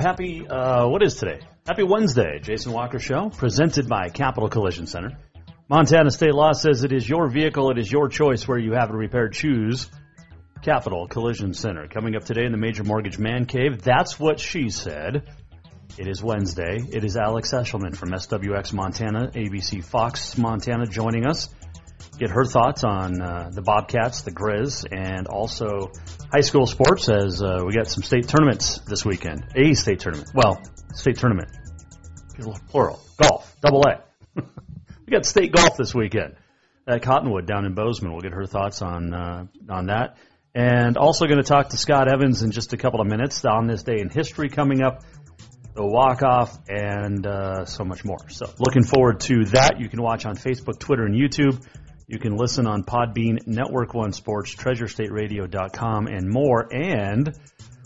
Happy, uh, what is today? Happy Wednesday, Jason Walker Show, presented by Capital Collision Center. Montana state law says it is your vehicle, it is your choice where you have it repaired. Choose Capital Collision Center. Coming up today in the Major Mortgage Man Cave, that's what she said. It is Wednesday. It is Alex Eschelman from SWX Montana, ABC Fox Montana joining us. Get her thoughts on uh, the Bobcats, the Grizz, and also high school sports as uh, we got some state tournaments this weekend. A state tournament. Well, state tournament. Plural. Golf. Double A. we got state golf this weekend at Cottonwood down in Bozeman. We'll get her thoughts on uh, on that. And also going to talk to Scott Evans in just a couple of minutes on this day in history coming up, the walk off, and uh, so much more. So looking forward to that. You can watch on Facebook, Twitter, and YouTube. You can listen on Podbean, Network One Sports, TreasureStateRadio.com, and more. And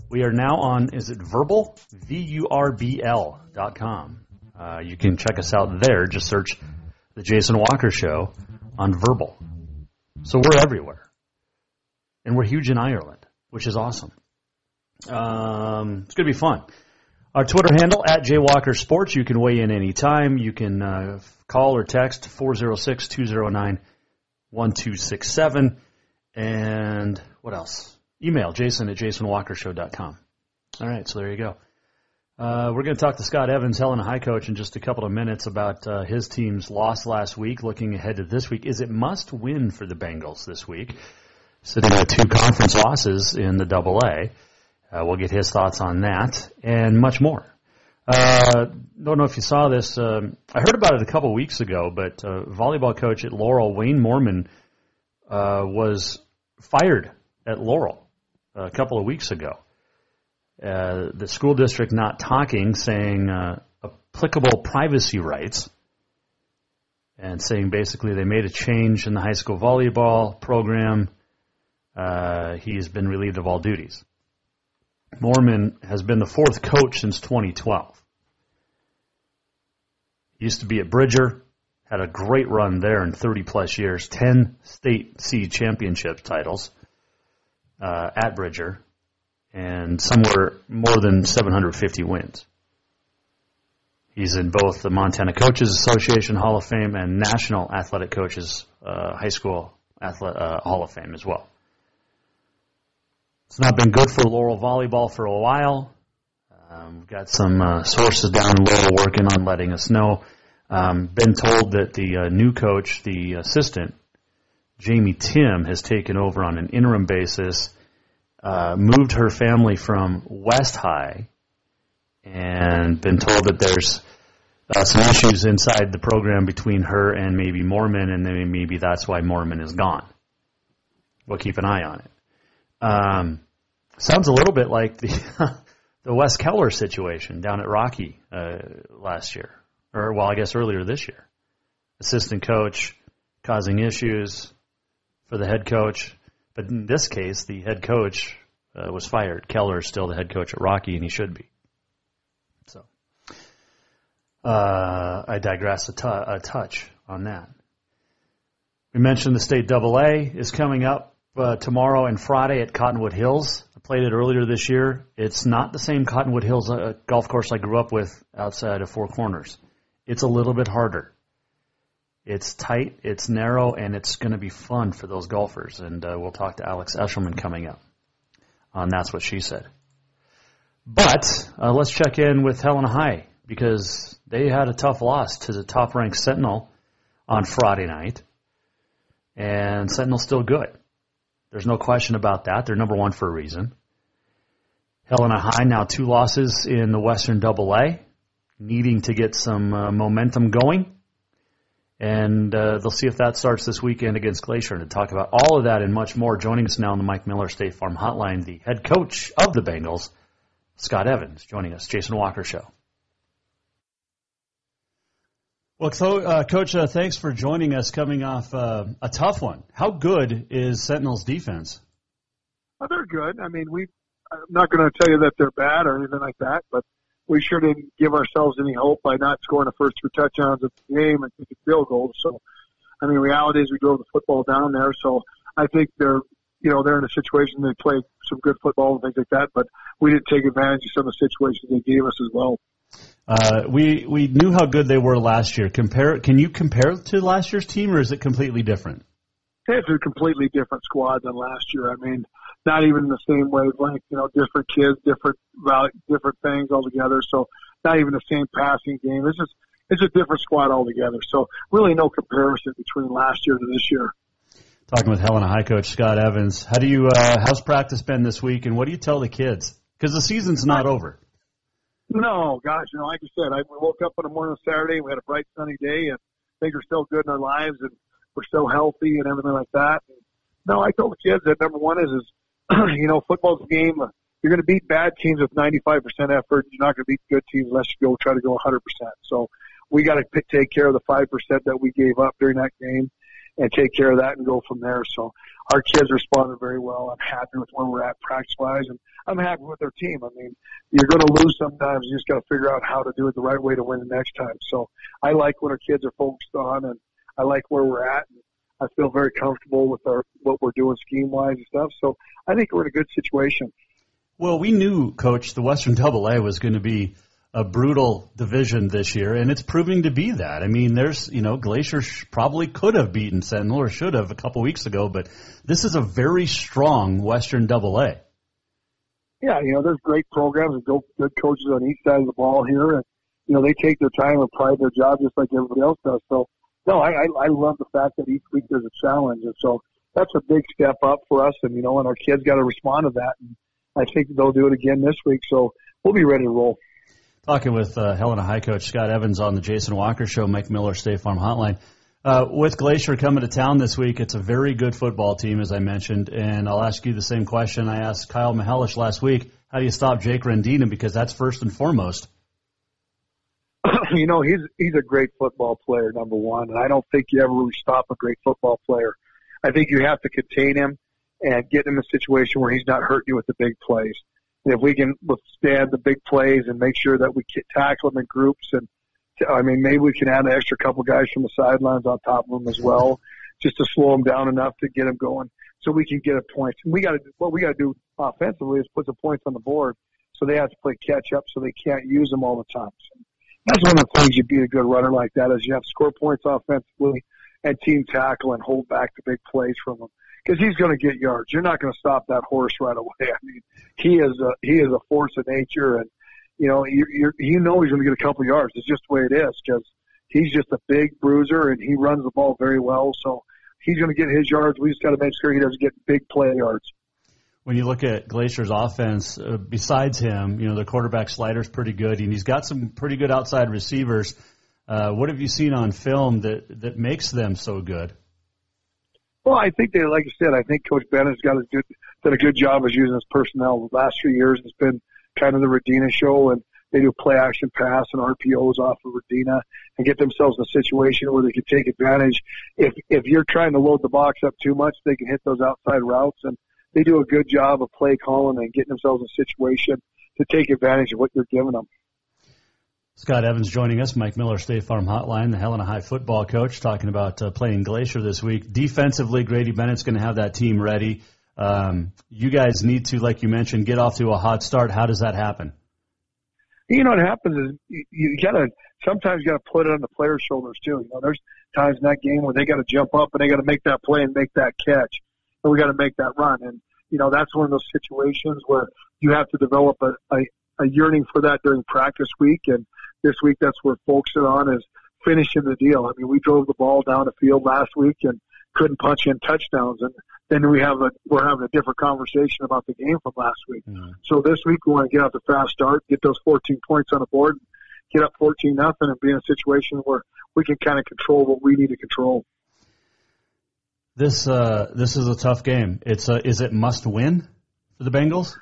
we are now on, is it Vurbl? V-U-R-B-L dot com. Uh, you can check us out there. Just search The Jason Walker Show on Vurbl. So we're everywhere. And we're huge in Ireland, which is awesome. Um, it's going to be fun. Our Twitter handle, at JWalkerSports. You can weigh in anytime. You can uh, call or text 406 209 1267. And what else? Email jason at jasonwalkershow.com. All right, so there you go. Uh, we're going to talk to Scott Evans, Helena High Coach, in just a couple of minutes about uh, his team's loss last week. Looking ahead to this week, is it must win for the Bengals this week? Sitting at two conference losses in the Double A. Uh, we'll get his thoughts on that and much more. Uh, don't know if you saw this. Um, I heard about it a couple weeks ago, but uh, volleyball coach at Laurel, Wayne Mormon, uh, was fired at Laurel a couple of weeks ago. Uh, the school district not talking, saying uh, applicable privacy rights, and saying basically they made a change in the high school volleyball program. Uh, he has been relieved of all duties. Mormon has been the fourth coach since 2012. He used to be at Bridger, had a great run there in 30 plus years, 10 state C championship titles uh, at Bridger, and somewhere more than 750 wins. He's in both the Montana Coaches Association Hall of Fame and National Athletic Coaches uh, High School Athlete, uh, Hall of Fame as well. It's not been good for Laurel volleyball for a while. Um, we've got some uh, sources down in Laurel working on letting us know. Um, been told that the uh, new coach, the assistant, Jamie Tim, has taken over on an interim basis, uh, moved her family from West High, and been told that there's uh, some issues inside the program between her and maybe Mormon, and maybe that's why Mormon is gone. We'll keep an eye on it. Um, sounds a little bit like the the Wes Keller situation down at Rocky uh, last year, or well, I guess earlier this year. Assistant coach causing issues for the head coach, but in this case, the head coach uh, was fired. Keller is still the head coach at Rocky, and he should be. So, uh, I digress a, tu- a touch on that. We mentioned the state double A is coming up uh, tomorrow and Friday at Cottonwood Hills. I played it earlier this year. It's not the same Cottonwood Hills uh, golf course I grew up with outside of Four Corners. It's a little bit harder. It's tight, it's narrow, and it's going to be fun for those golfers. And uh, we'll talk to Alex Eschelman coming up. on That's What She Said. But uh, let's check in with Helena High because they had a tough loss to the top ranked Sentinel on Friday night. And Sentinel's still good. There's no question about that. They're number one for a reason. Helena High now two losses in the Western Double A, needing to get some uh, momentum going. And uh, they'll see if that starts this weekend against Glacier. And to talk about all of that and much more, joining us now on the Mike Miller State Farm Hotline, the head coach of the Bengals, Scott Evans, joining us. Jason Walker Show. Well, uh, Coach, uh, thanks for joining us coming off uh, a tough one. How good is Sentinel's defense? Oh, they're good. I mean, we. I'm not going to tell you that they're bad or anything like that, but we sure didn't give ourselves any hope by not scoring the first two touchdowns of the game and kicking field goals. So, I mean, reality is we drove the football down there. So I think they're, you know, they're in a situation they played some good football and things like that, but we didn't take advantage of some of the situations they gave us as well. Uh, we we knew how good they were last year. Compare, can you compare to last year's team, or is it completely different? It's a completely different squad than last year. I mean, not even the same wavelength. You know, different kids, different different things altogether. So not even the same passing game. It's just it's a different squad altogether. So really no comparison between last year to this year. Talking with Helena High Coach Scott Evans. How do you uh, how's practice been this week, and what do you tell the kids? Because the season's not over. No, gosh, you know, like you said, I woke up on a morning Saturday. We had a bright sunny day, and things are still good in our lives, and we're still healthy and everything like that. And, no, I told the kids that number one is is you know football's a game. You're going to beat bad teams with 95% effort. You're not going to beat good teams unless you go try to go 100%. So we got to take care of the 5% that we gave up during that game and take care of that and go from there. So our kids responded very well. I'm happy with where we're at practice wise and I'm happy with their team. I mean, you're going to lose sometimes. You just got to figure out how to do it the right way to win the next time. So I like what our kids are focused on and I like where we're at. And I feel very comfortable with our, what we're doing scheme wise and stuff. So I think we're in a good situation. Well, we knew, Coach, the Western Double A was going to be a brutal division this year, and it's proving to be that. I mean, there's, you know, Glacier probably could have beaten Sentinel or should have a couple weeks ago, but this is a very strong Western Double A. Yeah, you know, there's great programs and good coaches on each side of the ball here, and you know they take their time and pride their job just like everybody else does. So, no, I, I I love the fact that each week there's a challenge, and so that's a big step up for us. And you know, and our kids got to respond to that. And I think they'll do it again this week. So we'll be ready to roll. Talking with uh, Helena High Coach Scott Evans on the Jason Walker Show, Mike Miller State Farm Hotline. Uh, with Glacier coming to town this week, it's a very good football team, as I mentioned, and I'll ask you the same question I asked Kyle Mihelish last week. How do you stop Jake Rendina? Because that's first and foremost. you know, he's he's a great football player, number one, and I don't think you ever really stop a great football player. I think you have to contain him and get him in a situation where he's not hurting you with the big plays. If we can withstand the big plays and make sure that we tackle them in groups and I mean, maybe we can add an extra couple guys from the sidelines on top of them as well, just to slow them down enough to get them going, so we can get a point. And we got to what we got to do offensively is put the points on the board, so they have to play catch up, so they can't use them all the time. So that's one of the things you beat a good runner like that is you have score points offensively and team tackle and hold back the big plays from him because he's going to get yards. You're not going to stop that horse right away. I mean, he is a he is a force of nature, and you know, you you you know he's going to get a couple yards. It's just the way it is because he's just a big bruiser and he runs the ball very well. So he's going to get his yards. We just got to make sure he doesn't get big play yards. When you look at Glacier's offense, uh, besides him, you know, the quarterback slider's pretty good, and he's got some pretty good outside receivers. Uh, what have you seen on film that that makes them so good? Well, I think they, like I said, I think Coach Bennett's got a good, done a good job of using his personnel. The last few years, it's been kind of the Rendina show, and they do play action pass and RPOs off of Rendina and get themselves in a situation where they can take advantage. If if you're trying to load the box up too much, they can hit those outside routes, and they do a good job of play calling and getting themselves in a situation to take advantage of what you're giving them. Scott Evans joining us, Mike Miller, State Farm Hotline, the Helena High football coach, talking about uh, playing Glacier this week. Defensively, Grady Bennett's going to have that team ready. Um, you guys need to, like you mentioned, get off to a hot start. How does that happen? You know what happens is you, you gotta sometimes you gotta put it on the player's shoulders too. You know, there's times in that game where they gotta jump up and they gotta make that play and make that catch, and we gotta make that run. And you know, that's one of those situations where you have to develop a, a, a yearning for that during practice week. And this week, that's where focusing on is finishing the deal. I mean, we drove the ball down the field last week and couldn't punch in touchdowns. And then we have a, we're having a different conversation about the game from last week. Mm-hmm. So this week we want to get out the fast start, get those 14 points on the board, get up 14 nothing and be in a situation where we can kind of control what we need to control. This, uh, this is a tough game. It's a, is it must win for the Bengals?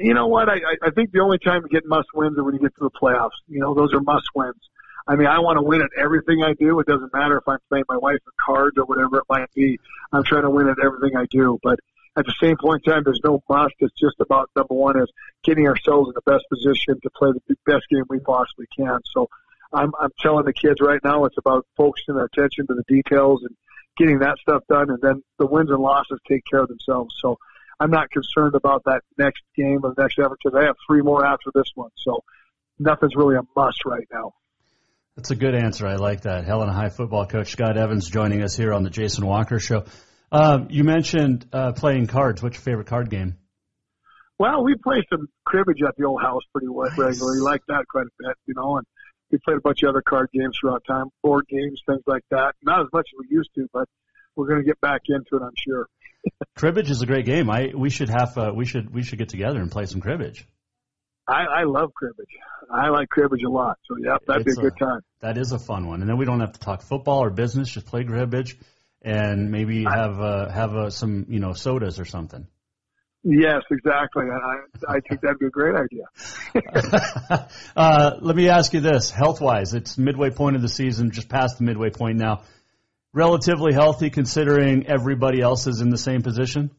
You know what? I, I think the only time you get must wins are when you get to the playoffs. You know, those are must wins. I mean, I want to win at everything I do. It doesn't matter if I'm playing my wife at cards or whatever it might be. I'm trying to win at everything I do. But at the same point in time, there's no must. It's just about number one is getting ourselves in the best position to play the best game we possibly can. So I'm, I'm telling the kids right now, it's about focusing their attention to the details and getting that stuff done. And then the wins and losses take care of themselves. So I'm not concerned about that next game or the next effort because I have three more after this one. So nothing's really a must right now. That's a good answer. I like that. Helena High football coach Scott Evans joining us here on the Jason Walker Show. Um, you mentioned uh, playing cards. What's your favorite card game? Well, we play some cribbage at the old house pretty nice. regularly. Like that quite a bit, you know. And we played a bunch of other card games throughout time, board games, things like that. Not as much as we used to, but we're going to get back into it, I'm sure. Cribbage is a great game. I we should have uh, we should we should get together and play some cribbage. I, I love cribbage. I like cribbage a lot. So yeah, that'd it's be a good time. That is a fun one, and then we don't have to talk football or business. Just play cribbage, and maybe have uh, have uh, some you know sodas or something. Yes, exactly. I I think that'd be a great idea. uh, let me ask you this: health wise, it's midway point of the season, just past the midway point now. Relatively healthy, considering everybody else is in the same position.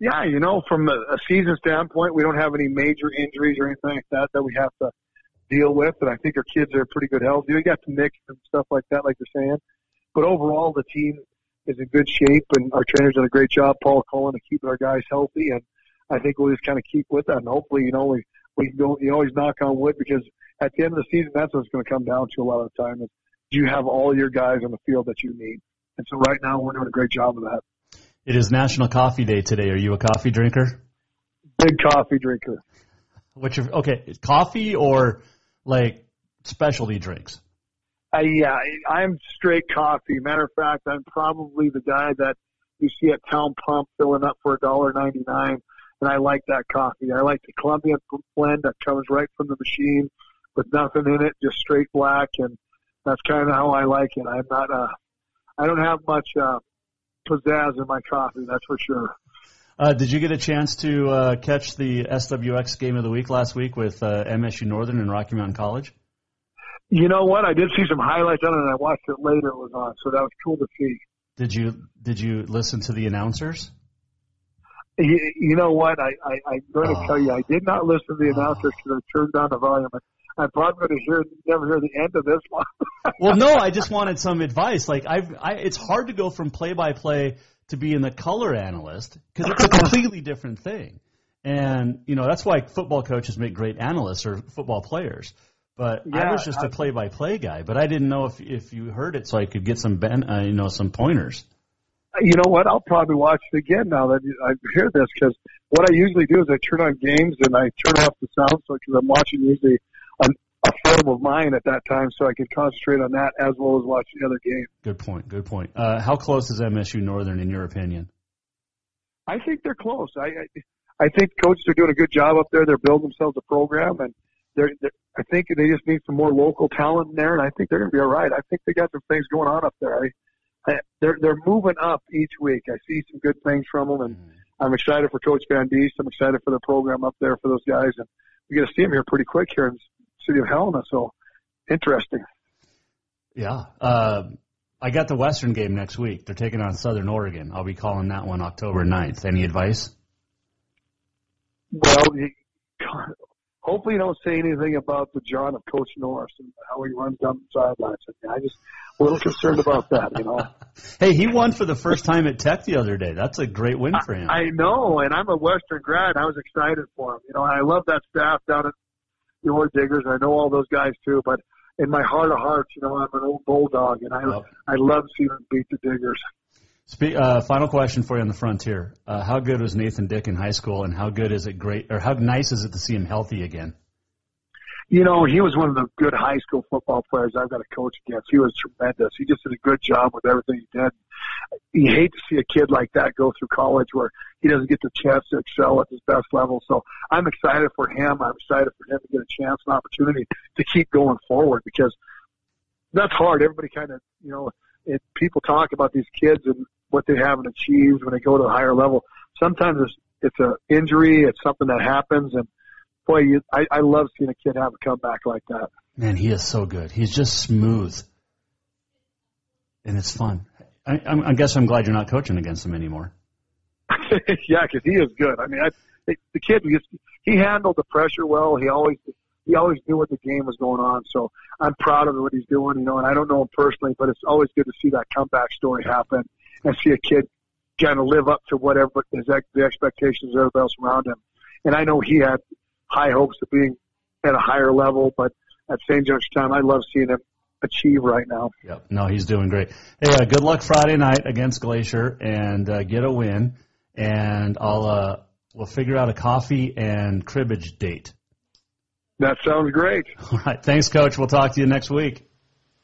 Yeah, you know, from a, a season standpoint, we don't have any major injuries or anything like that that we have to deal with, and I think our kids are pretty good health. We got some nicks and stuff like that, like you're saying, but overall, the team is in good shape, and our trainer's done a great job, Paul Cullen, to keep our guys healthy, and I think we'll just kind of keep with that, and hopefully, you know, we we can go, you always knock on wood because at the end of the season, that's what it's going to come down to a lot of the time is you have all your guys on the field that you need, and so right now we're doing a great job of that. It is National Coffee Day today. Are you a coffee drinker? Big coffee drinker. What's your okay? Coffee or like specialty drinks? Uh, yeah, I'm straight coffee. Matter of fact, I'm probably the guy that you see at Town Pump filling up for a dollar ninety nine, and I like that coffee. I like the Colombian blend that comes right from the machine with nothing in it, just straight black, and that's kind of how I like it. I'm not a, I don't have much uh, pizzazz in my coffee, that's for sure. Uh, did you get a chance to uh, catch the SWX game of the week last week with uh, MSU Northern and Rocky Mountain College? You know what? I did see some highlights on it, and I watched it later. It was on, so that was cool to see. Did you Did you listen to the announcers? You, you know what? I, I I'm going to oh. tell you, I did not listen to the announcers because I turned down the volume. I'm probably going to hear never hear the end of this one. well, no, I just wanted some advice. Like I've, I, it's hard to go from play by play to being the color analyst because it's a completely different thing. And you know that's why football coaches make great analysts or football players. But yeah, I was just a play by play guy. But I didn't know if if you heard it, so I could get some ben, uh, you know some pointers. You know what? I'll probably watch it again now that I hear this because what I usually do is I turn on games and I turn off the sound so because I'm watching usually a, a film of mine at that time, so I could concentrate on that as well as watch the other game. Good point. Good point. Uh, how close is MSU Northern in your opinion? I think they're close. I, I I think coaches are doing a good job up there. They're building themselves a program, and they're, they're I think they just need some more local talent in there, and I think they're going to be all right. I think they got some things going on up there. I, I, they're they're moving up each week. I see some good things from them, and mm. I'm excited for Coach Van Diest. I'm excited for the program up there for those guys, and we get to see them here pretty quick here in city of Helena. So interesting. Yeah. Uh, I got the Western game next week. They're taking on Southern Oregon. I'll be calling that one October 9th. Any advice? Well, hopefully you don't say anything about the John of Coach Norris and how he runs down the sidelines. I just a little concerned about that, you know. hey, he won for the first time at Tech the other day. That's a great win for him. I, I know, and I'm a Western grad. I was excited for him. You know, I love that staff down at the Ore Diggers. And I know all those guys too, but in my heart of hearts, you know, I'm an old bulldog, and I yep. I love seeing them beat the Diggers. Spe- uh, final question for you on the frontier. Uh, how good was Nathan Dick in high school, and how good is it great, or how nice is it to see him healthy again? You know, he was one of the good high school football players I've got to coach against. He was tremendous. He just did a good job with everything he did. You hate to see a kid like that go through college where he doesn't get the chance to excel at his best level. So I'm excited for him. I'm excited for him to get a chance and opportunity to keep going forward because that's hard. Everybody kind of, you know, it, people talk about these kids and what they haven't achieved when they go to a higher level. Sometimes it's it's an injury, it's something that happens, and boy, you, I, I love seeing a kid have a comeback like that. Man, he is so good. He's just smooth, and it's fun. I, I guess I'm glad you're not coaching against him anymore. yeah, because he is good. I mean, I, the kid just he handled the pressure well. He always he always knew what the game was going on. So I'm proud of what he's doing, you know, and I don't know him personally, but it's always good to see that comeback story happen and see a kid kind of live up to whatever his, the expectations of everybody else around him. And I know he had high hopes of being at a higher level, but at St. John's time, I love seeing him achieve right now. Yep. No, he's doing great. Hey, uh, good luck Friday night against Glacier and uh, get a win. And I'll uh, we'll figure out a coffee and cribbage date. That sounds great. All right. Thanks, Coach. We'll talk to you next week.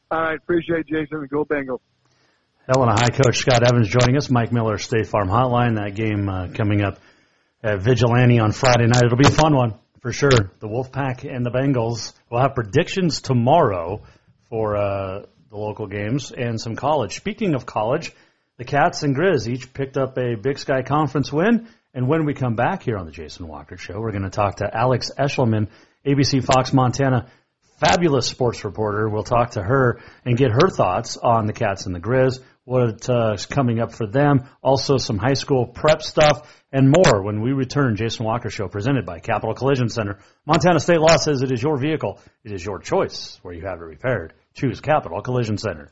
All right. Appreciate Jason and go Bengals. Helena High Coach Scott Evans joining us. Mike Miller, State Farm Hotline. That game uh, coming up at Vigilante on Friday night. It'll be a fun one for sure. The Wolfpack and the Bengals. We'll have predictions tomorrow for uh, the local games and some college. Speaking of college, the Cats and Grizz each picked up a Big Sky Conference win. And when we come back here on the Jason Walker Show, we're going to talk to Alex Eschelman ABC Fox Montana fabulous sports reporter. We'll talk to her and get her thoughts on the Cats and the Grizz, what's uh, coming up for them, also some high school prep stuff, and more when we return. Jason Walker Show presented by Capital Collision Center. Montana State Law says it is your vehicle. It is your choice where you have it repaired. Choose Capital Collision Center.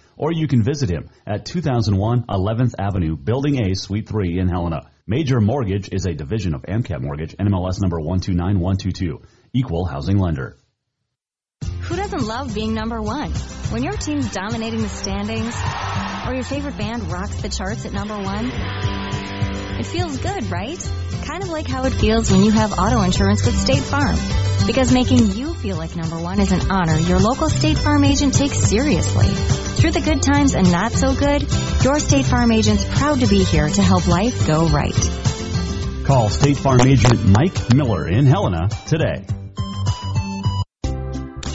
or you can visit him at 2001 11th Avenue, Building A, Suite 3 in Helena. Major Mortgage is a division of AMCAP Mortgage, NMLS number 129122, equal housing lender. Who doesn't love being number one? When your team's dominating the standings, or your favorite band rocks the charts at number one, it feels good, right? Kind of like how it feels when you have auto insurance with State Farm. Because making you feel like number one is an honor your local State Farm agent takes seriously. Through the good times and not so good, your State Farm agent's proud to be here to help life go right. Call State Farm agent Mike Miller in Helena today.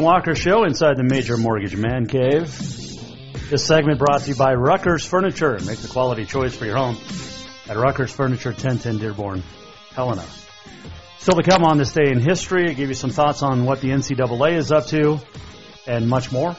Jason Walker Show inside the Major Mortgage Man Cave. This segment brought to you by Rucker's Furniture. Make the quality choice for your home at Rucker's Furniture, 1010 Dearborn, Helena. Still to come on this day in history, I give you some thoughts on what the NCAA is up to and much more.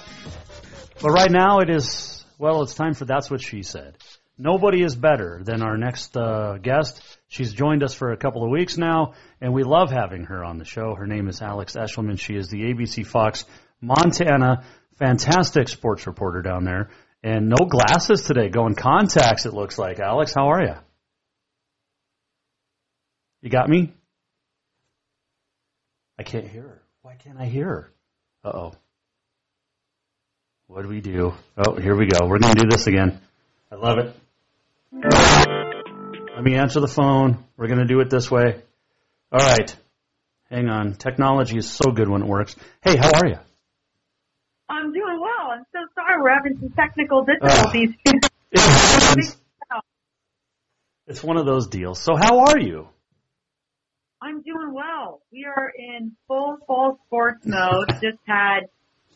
But right now it is, well, it's time for That's What She Said. Nobody is better than our next uh, guest. She's joined us for a couple of weeks now, and we love having her on the show. Her name is Alex Eschelman. She is the ABC Fox Montana fantastic sports reporter down there. And no glasses today, going contacts, it looks like. Alex, how are you? You got me? I can't hear her. Why can't I hear her? Uh oh. What do we do? Oh, here we go. We're going to do this again. I love it. Let me answer the phone. We're going to do it this way. All right. Hang on. Technology is so good when it works. Hey, how are you? I'm doing well. I'm so sorry we're having some technical difficulties. Uh, it's one of those deals. So how are you? I'm doing well. We are in full fall sports mode. Just had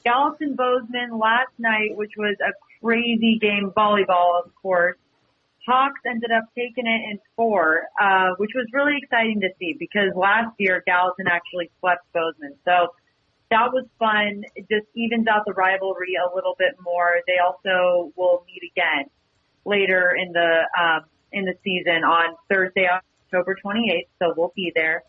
Gallatin Bozeman last night, which was a crazy game, volleyball, of course. Hawks ended up taking it in four, uh, which was really exciting to see because last year Gallatin actually swept Bozeman. So that was fun. It just evens out the rivalry a little bit more. They also will meet again later in the um, in the season on Thursday, October 28th. So we'll be there.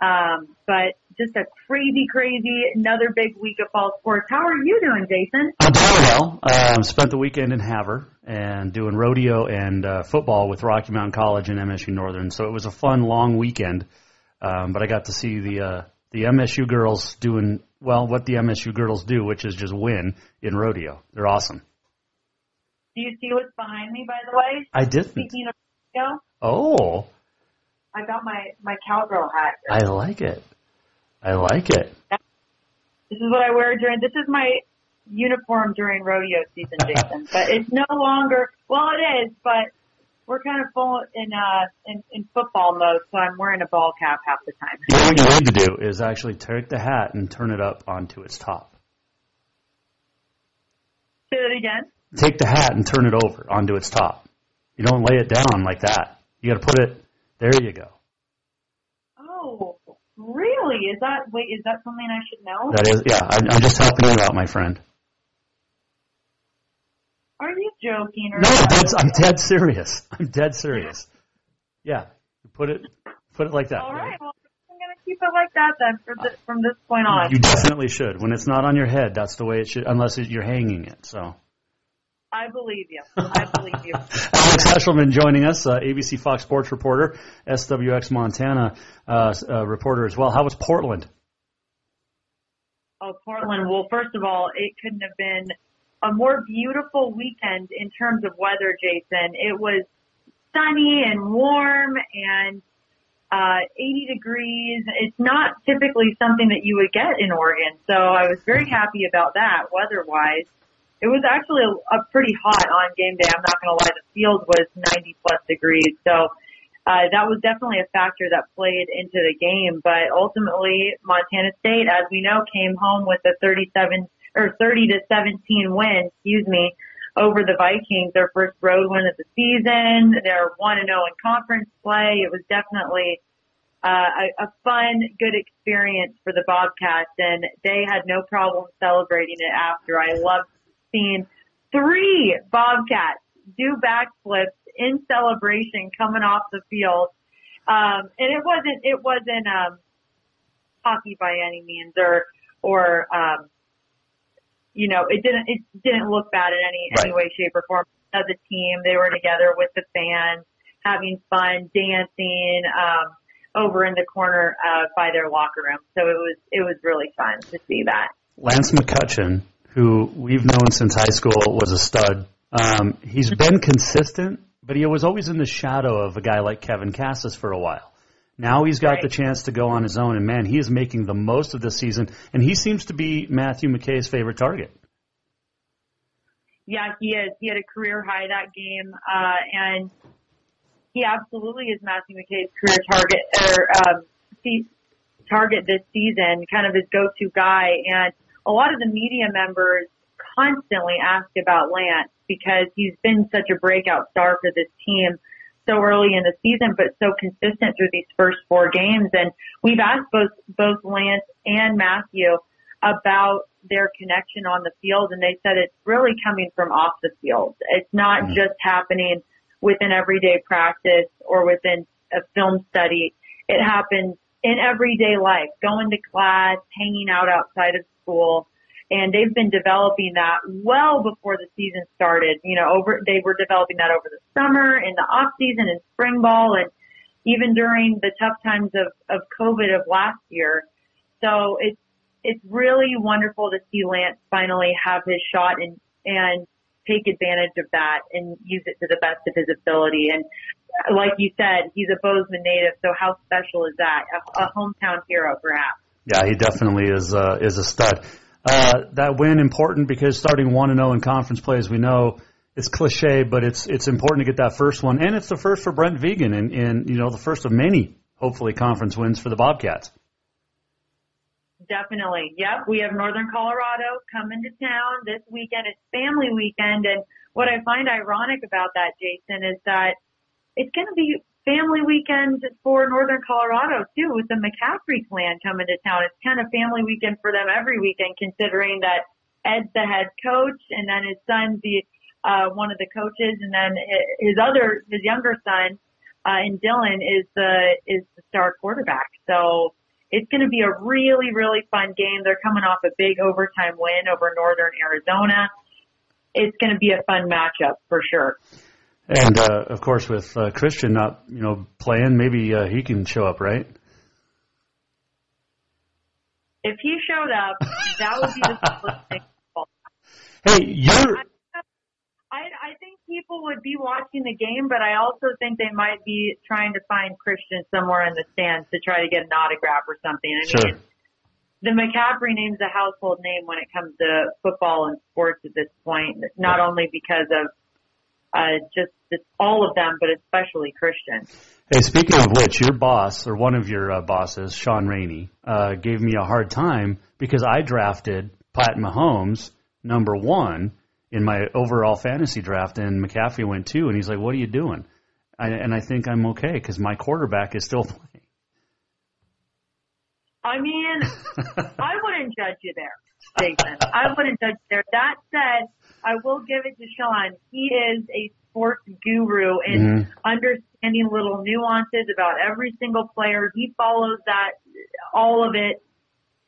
Um, but just a crazy, crazy, another big week of fall sports. How are you doing, Jason? I'm doing well. Um, spent the weekend in Havre and doing rodeo and uh, football with Rocky Mountain College and MSU Northern. So it was a fun, long weekend. Um, but I got to see the uh, the MSU girls doing well what the MSU girls do, which is just win in rodeo. They're awesome. Do you see what's behind me, by the way? I didn't. Speaking of rodeo, Oh, I got my my cowgirl hat. I like it. I like it. This is what I wear during. This is my uniform during rodeo season, Jason. but it's no longer. Well, it is, but we're kind of full in uh in, in football mode, so I'm wearing a ball cap half the time. You know what you need to do is actually take the hat and turn it up onto its top. Say that again. Take the hat and turn it over onto its top. You don't lay it down like that. You got to put it. There you go. Oh, really? Is that wait? Is that something I should know? That is, yeah. I'm, I'm just helping you out, my friend. Are you joking? No, I'm dead, I'm dead serious. I'm dead serious. Yeah, put it, put it like that. All right. Well, I'm gonna keep it like that then for this, from this point on. You definitely should. When it's not on your head, that's the way it should. Unless it, you're hanging it. So. I believe you. I believe you. Alex Eschelman joining us, uh, ABC Fox Sports reporter, SWX Montana uh, uh, reporter as well. How was Portland? Oh, Portland. Well, first of all, it couldn't have been a more beautiful weekend in terms of weather, Jason. It was sunny and warm and uh, 80 degrees. It's not typically something that you would get in Oregon, so I was very happy about that weather-wise. It was actually a, a pretty hot on game day. I'm not going to lie. The field was 90 plus degrees, so uh, that was definitely a factor that played into the game. But ultimately, Montana State, as we know, came home with a 37 or 30 to 17 win. Excuse me. Over the Vikings, their first road win of the season. They're 1 and 0 in conference play. It was definitely uh, a, a fun, good experience for the Bobcats, and they had no problem celebrating it after. I loved seeing three Bobcats do backflips in celebration coming off the field. Um, and it wasn't, it wasn't, um, hockey by any means or, or, um, you know, it didn't, it didn't look bad in any, any way, shape or form as a team. They were together with the fans, having fun, dancing, um, over in the corner, uh, by their locker room. So it was, it was really fun to see that. Lance McCutcheon, who we've known since high school, was a stud. Um, he's been consistent, but he was always in the shadow of a guy like Kevin Kassis for a while. Now he's got the chance to go on his own, and man, he is making the most of this season, and he seems to be Matthew McKay's favorite target. Yeah, he is. He had a career high that game, uh, and he absolutely is Matthew McKay's career target or um, see, target this season, kind of his go-to guy. And a lot of the media members constantly ask about Lance because he's been such a breakout star for this team so early in the season, but so consistent through these first four games. And we've asked both both Lance and Matthew about their connection on the field, and they said it's really coming from off the field. It's not mm-hmm. just happening within everyday practice or within a film study. It happens in everyday life, going to class, hanging out outside of school. And they've been developing that well before the season started. You know, over, they were developing that over the summer, in the off season, in spring ball, and even during the tough times of, of COVID of last year. So it's, it's really wonderful to see Lance finally have his shot and, and take advantage of that and use it to the best of his ability. And like you said, he's a Bozeman native, so how special is that? A, a hometown hero, perhaps. Yeah, he definitely is uh, is a stud. Uh, that win important because starting one and zero oh in conference play, as we know, it's cliche, but it's it's important to get that first one, and it's the first for Brent Vigen, and, and you know the first of many hopefully conference wins for the Bobcats. Definitely, yep. We have Northern Colorado coming to town this weekend. It's family weekend, and what I find ironic about that, Jason, is that it's going to be family weekend for Northern Colorado too, with the McCaffrey clan coming to town. It's kind of family weekend for them every weekend, considering that Ed's the head coach, and then his son's the uh, one of the coaches, and then his other, his younger son, uh, and Dylan is the is the star quarterback. So it's going to be a really really fun game. They're coming off a big overtime win over Northern Arizona. It's going to be a fun matchup for sure. And uh, of course, with uh, Christian not you know playing, maybe uh, he can show up, right? If he showed up, that would be the coolest thing. Hey, you're. I, I think people would be watching the game, but I also think they might be trying to find Christian somewhere in the stands to try to get an autograph or something. I sure. mean, the McCaffrey name's a household name when it comes to football and sports at this point, not only because of uh, just, just all of them, but especially Christian. Hey, speaking of which, your boss or one of your uh, bosses, Sean Rainey, uh, gave me a hard time because I drafted Pat Mahomes number one in my overall fantasy draft, and McCaffrey went two, and he's like, "What are you doing?" I, and I think I'm okay because my quarterback is still playing. I mean, I wouldn't judge you there, Jason. I wouldn't judge you there. That said, I will give it to Sean. He is a sports guru in mm-hmm. understanding little nuances about every single player. He follows that, all of it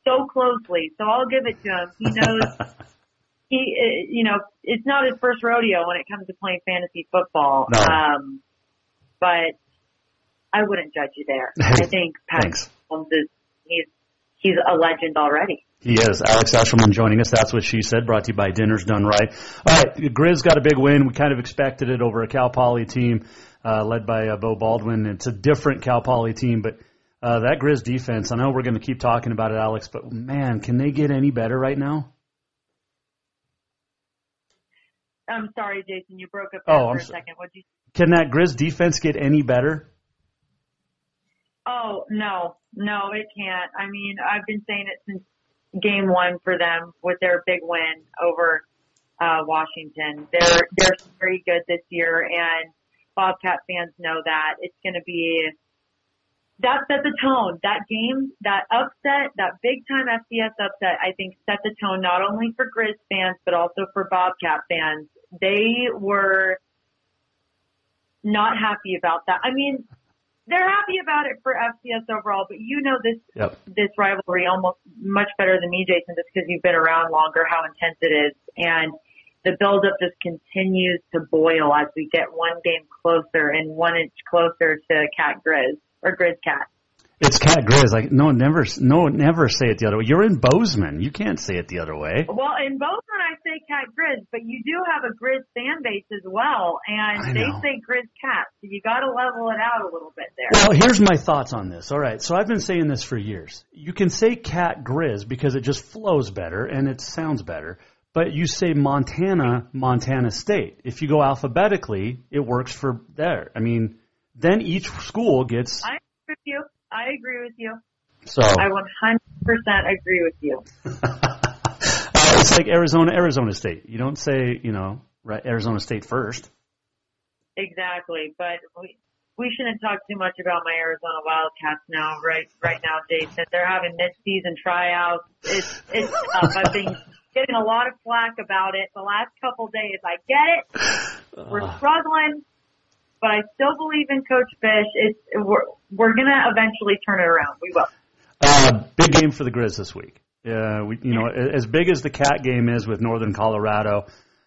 so closely. So I'll give it to him. He knows, he, uh, you know, it's not his first rodeo when it comes to playing fantasy football. No. Um, but I wouldn't judge you there. I think Pat Holmes is, he's, he's a legend already. He is. Alex Eschelman joining us. That's what she said. Brought to you by Dinner's Done Right. All right. Grizz got a big win. We kind of expected it over a Cal Poly team uh, led by uh, Beau Baldwin. It's a different Cal Poly team, but uh, that Grizz defense, I know we're going to keep talking about it, Alex, but man, can they get any better right now? I'm sorry, Jason. You broke up oh, for I'm a second. What'd you? Can that Grizz defense get any better? Oh no, no, it can't. I mean, I've been saying it since game one for them with their big win over uh, Washington. They're they're very good this year, and Bobcat fans know that it's going to be that set the tone. That game, that upset, that big time FCS upset, I think set the tone not only for Grizz fans but also for Bobcat fans. They were not happy about that. I mean, they're happy about it for FCS overall, but you know this yep. this rivalry almost much better than me, Jason, just because you've been around longer, how intense it is, and the buildup just continues to boil as we get one game closer and one inch closer to Cat Grizz or Grizz Cat. It's Cat Grizz. Like no, never, no, never say it the other way. You're in Bozeman. You can't say it the other way. Well, in Bozeman, I say Cat Grizz, but you do have a Grizz fan base as well, and they say Grizz Cat. So you got to level it out a little bit there. Well, here's my thoughts on this. All right, so I've been saying this for years. You can say Cat Grizz because it just flows better and it sounds better. But you say Montana, Montana State. If you go alphabetically, it works for there. I mean, then each school gets. I agree with you. I agree with you. So I 100% agree with you. uh, it's like Arizona, Arizona State. You don't say, you know, right, Arizona State first. Exactly, but we we shouldn't talk too much about my Arizona Wildcats now. Right, right now, Jason. They're having mid-season tryouts. It's it's tough. I've been getting a lot of flack about it the last couple days. I get it. We're struggling but I still believe in Coach Fisch. It's we're we're gonna eventually turn it around. We will. Uh, big game for the Grizz this week. Uh, we, you know, as big as the Cat game is with Northern Colorado,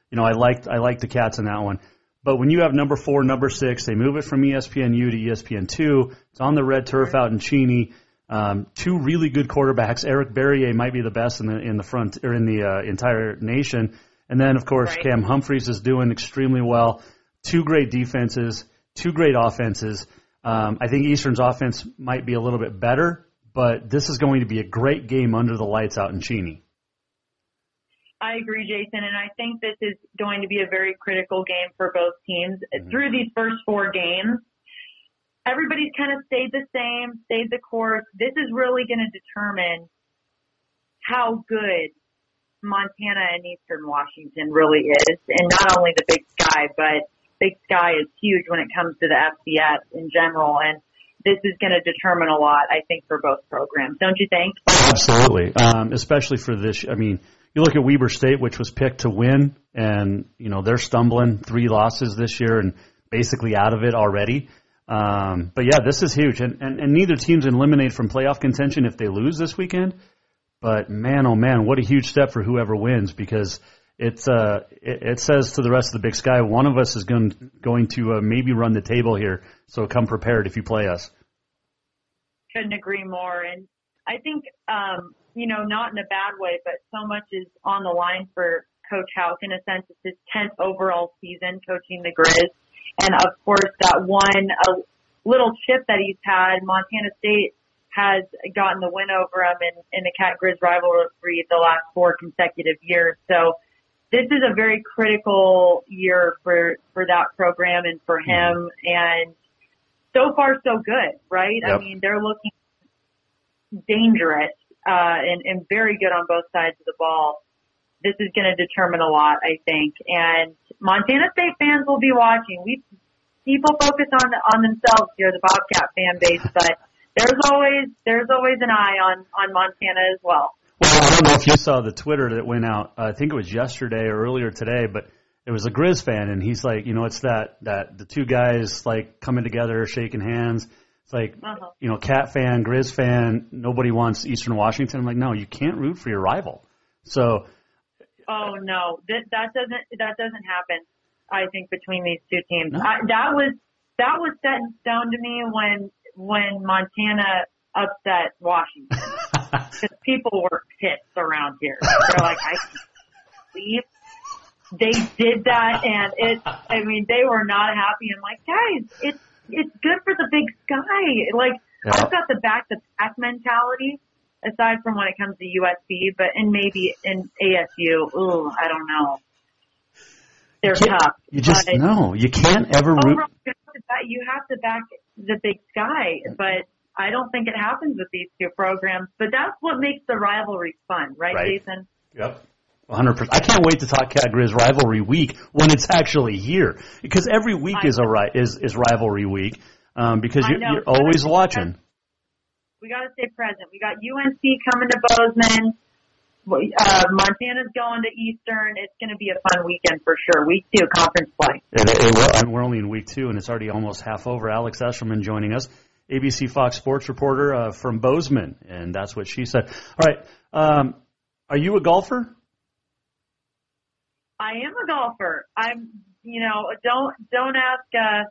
you know, I liked I liked the Cats in that one. But when you have number four, number six, they move it from ESPNU to ESPN2. It's on the red turf out in Cheney. Um, two really good quarterbacks. Eric Barriere might be the best in the in the front or in the uh, entire nation. And then of course right. Cam Humphreys is doing extremely well. Two great defenses, two great offenses. Um, I think Eastern's offense might be a little bit better, but this is going to be a great game under the lights out in Cheney. I agree, Jason, and I think this is going to be a very critical game for both teams. Mm-hmm. Through these first four games, everybody's kind of stayed the same, stayed the course. This is really going to determine how good Montana and Eastern Washington really is, and not only the Big Sky, but Big Sky is huge when it comes to the FCS in general, and this is going to determine a lot, I think, for both programs. Don't you think? Absolutely, um, especially for this. I mean, you look at Weber State, which was picked to win, and you know they're stumbling, three losses this year, and basically out of it already. Um, but yeah, this is huge, and, and and neither team's eliminated from playoff contention if they lose this weekend. But man, oh man, what a huge step for whoever wins because it's uh it, it says to the rest of the Big Sky, one of us is going going to uh, maybe run the table here. So come prepared if you play us. Couldn't agree more, and I think um, you know, not in a bad way, but so much is on the line for Coach Hauck. In a sense, it's his 10th overall season coaching the Grizz. And of course, that one a little chip that he's had, Montana State has gotten the win over him in, in the Cat Grizz rivalry the last four consecutive years. So this is a very critical year for, for that program and for him. And so far, so good, right? Yep. I mean, they're looking dangerous uh, and, and very good on both sides of the ball. This is going to determine a lot, I think. And Montana State fans will be watching. We people focus on on themselves here, the Bobcat fan base, but there's always there's always an eye on on Montana as well. Well, I don't know if you saw the Twitter that went out. I think it was yesterday or earlier today, but it was a Grizz fan, and he's like, you know, it's that that the two guys like coming together, shaking hands it's like, uh-huh. you know, Cat fan, Grizz fan, nobody wants Eastern Washington. I'm like, no, you can't root for your rival. So. Oh no, that that doesn't that doesn't happen. I think between these two teams, no. I, that was that was set in stone to me when when Montana upset Washington because people were pissed around here. They're like, I can't believe they did that, and it. I mean, they were not happy. I'm like, guys, it's it's good for the big sky. Like yeah. I've got the back to back mentality aside from when it comes to USC, but and maybe in ASU. Ooh, I don't know. They're tough. You just no. You can't ever oh, root. You have to back the big sky, but I don't think it happens with these two programs. But that's what makes the rivalry fun, right, right. Jason? Yep. 100%. I can't wait to talk Cat Grizz rivalry week when it's actually here because every week I is a ri- is is rivalry week um, because you're, you're always watching. We got to stay present. We got UNC coming to Bozeman. Uh, Montana's going to Eastern. It's going to be a fun weekend for sure. Week two, conference play. It, it will, and we're only in week two, and it's already almost half over. Alex Eschelman joining us, ABC Fox Sports reporter uh, from Bozeman, and that's what she said. All right, um, are you a golfer? I am a golfer. I'm, you know, don't don't ask uh,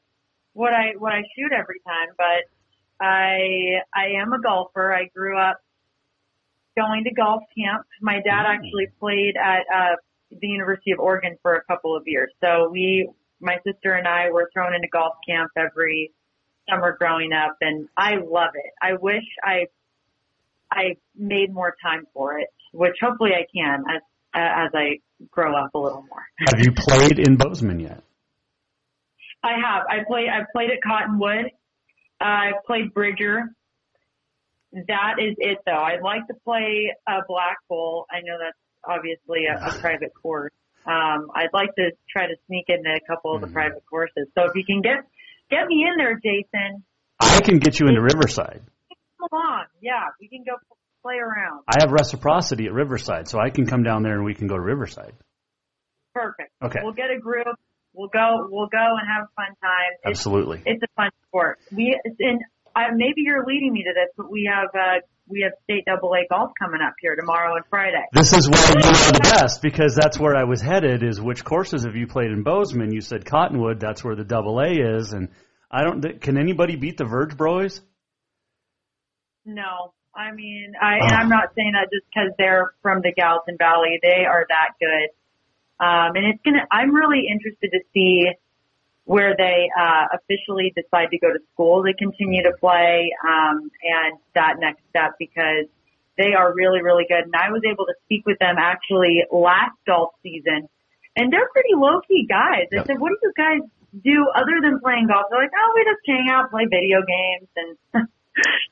what I what I shoot every time, but I I am a golfer. I grew up going to golf camp. My dad actually played at uh, the University of Oregon for a couple of years. So we, my sister and I, were thrown into golf camp every summer growing up, and I love it. I wish I I made more time for it, which hopefully I can as as I grow up a little more. Have you played in Bozeman yet? I have. I played. I've played at Cottonwood. Uh, I've played Bridger. That is it, though. I'd like to play a Black Bull. I know that's obviously a, a private course. Um, I'd like to try to sneak into a couple of the mm-hmm. private courses. So if you can get get me in there, Jason. I can get you into Riverside. Come along, yeah, we can go play around. I have reciprocity at Riverside, so I can come down there and we can go to Riverside. Perfect. Okay. We'll get a group. We'll go. We'll go and have a fun time. It's, Absolutely. It's a fun sport. We and I, maybe you're leading me to this, but we have uh, we have state double A golf coming up here tomorrow and Friday. This is where you are the best because that's where I was headed. Is which courses have you played in Bozeman? You said Cottonwood. That's where the double A is, and I don't. Can anybody beat the Verge Bros? No, I mean, I and I'm not saying that just because they're from the Gallatin Valley. They are that good, um, and it's gonna. I'm really interested to see where they uh, officially decide to go to school they continue to play um, and that next step because they are really really good. And I was able to speak with them actually last golf season, and they're pretty low key guys. I yep. said, "What do you guys do other than playing golf?" They're like, "Oh, we just hang out, play video games, and."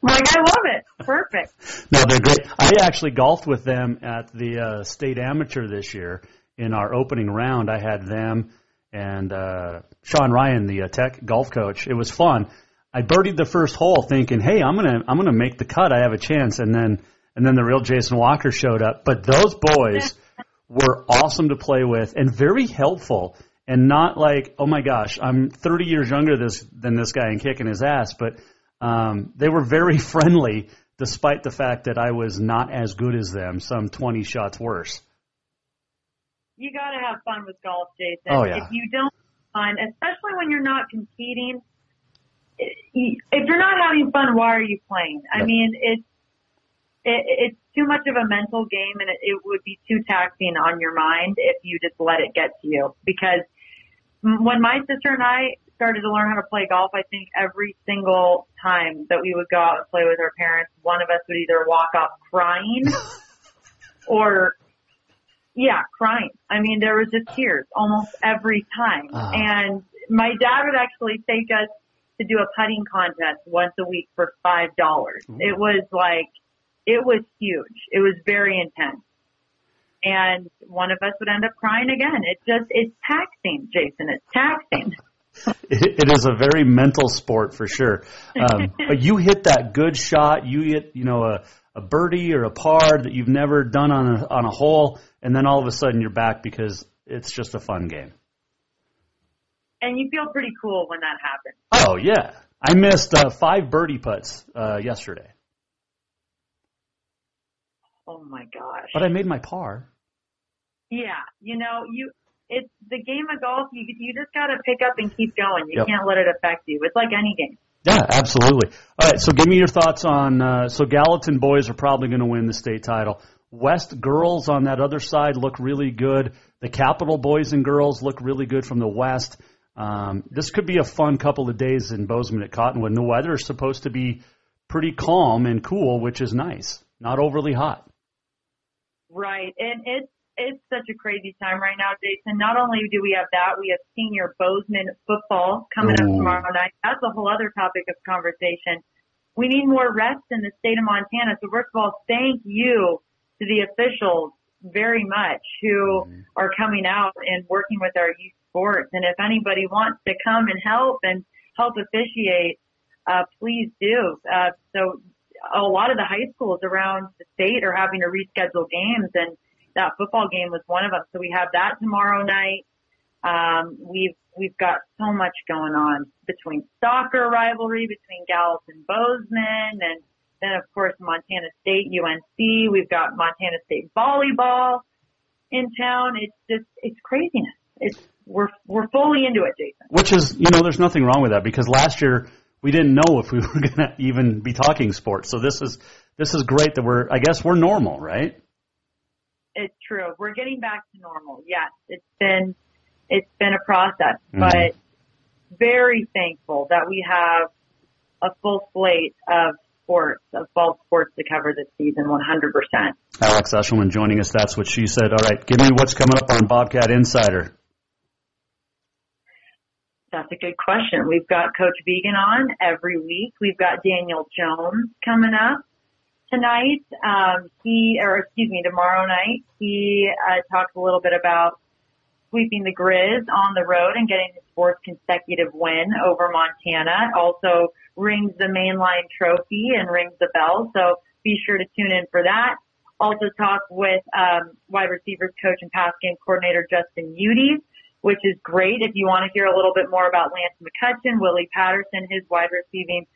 like I love it. Perfect. no, they're great. I actually golfed with them at the uh, state amateur this year in our opening round. I had them and uh, Sean Ryan, the uh, tech golf coach. It was fun. I birdied the first hole, thinking, "Hey, I'm gonna I'm gonna make the cut. I have a chance." And then and then the real Jason Walker showed up. But those boys were awesome to play with and very helpful. And not like, oh my gosh, I'm 30 years younger this, than this guy and kicking his ass, but um, they were very friendly, despite the fact that I was not as good as them, some 20 shots worse you got to have fun with golf, Jason. Oh, yeah. If you don't fun, especially when you're not competing, if you're not having fun, why are you playing? I mean, it's it, it's too much of a mental game, and it, it would be too taxing on your mind if you just let it get to you. Because when my sister and I started to learn how to play golf, I think every single time that we would go out and play with our parents, one of us would either walk off crying or yeah, crying. I mean, there was just tears almost every time. Uh. And my dad would actually take us to do a putting contest once a week for five dollars. It was like, it was huge. It was very intense. And one of us would end up crying again. It just, it's taxing, Jason. It's taxing. it is a very mental sport for sure. Um, but you hit that good shot. You hit, you know, a, a birdie or a par that you've never done on a, on a hole and then all of a sudden you're back because it's just a fun game. And you feel pretty cool when that happens. Oh yeah, I missed uh, five birdie putts uh, yesterday. Oh my gosh! But I made my par. Yeah, you know you. It's the game of golf. You you just got to pick up and keep going. You yep. can't let it affect you. It's like any game. Yeah, absolutely. All right, so give me your thoughts on. Uh, so Gallatin boys are probably going to win the state title. West girls on that other side look really good. The Capital boys and girls look really good from the West. Um, this could be a fun couple of days in Bozeman at Cottonwood. The weather is supposed to be pretty calm and cool, which is nice, not overly hot. Right, and it's it's such a crazy time right now, Jason. Not only do we have that, we have senior Bozeman football coming Ooh. up tomorrow night. That's a whole other topic of conversation. We need more rest in the state of Montana. So first of all, thank you to the officials very much who mm-hmm. are coming out and working with our youth sports. And if anybody wants to come and help and help officiate, uh, please do. Uh, so a lot of the high schools around the state are having to reschedule games and that football game was one of them. So we have that tomorrow night. Um, we've, we've got so much going on between soccer rivalry between Gallatin and Bozeman and then of course Montana State, UNC. We've got Montana State volleyball in town. It's just it's craziness. It's we're we're fully into it, Jason. Which is you know there's nothing wrong with that because last year we didn't know if we were going to even be talking sports. So this is this is great that we're I guess we're normal, right? It's true. We're getting back to normal. Yes, it's been it's been a process, mm-hmm. but very thankful that we have a full slate of sports, of fall sports to cover this season 100%. Alex Eschelman joining us. That's what she said. All right, give me what's coming up on Bobcat Insider. That's a good question. We've got Coach Vigen on every week. We've got Daniel Jones coming up tonight. Um, he, or excuse me, tomorrow night. He uh, talks a little bit about sweeping the Grizz on the road and getting his fourth consecutive win over Montana. Also rings the mainline trophy and rings the bell. So be sure to tune in for that. Also talk with um, wide receivers coach and pass game coordinator Justin Udy which is great. If you want to hear a little bit more about Lance McCutcheon, Willie Patterson, his wide receiving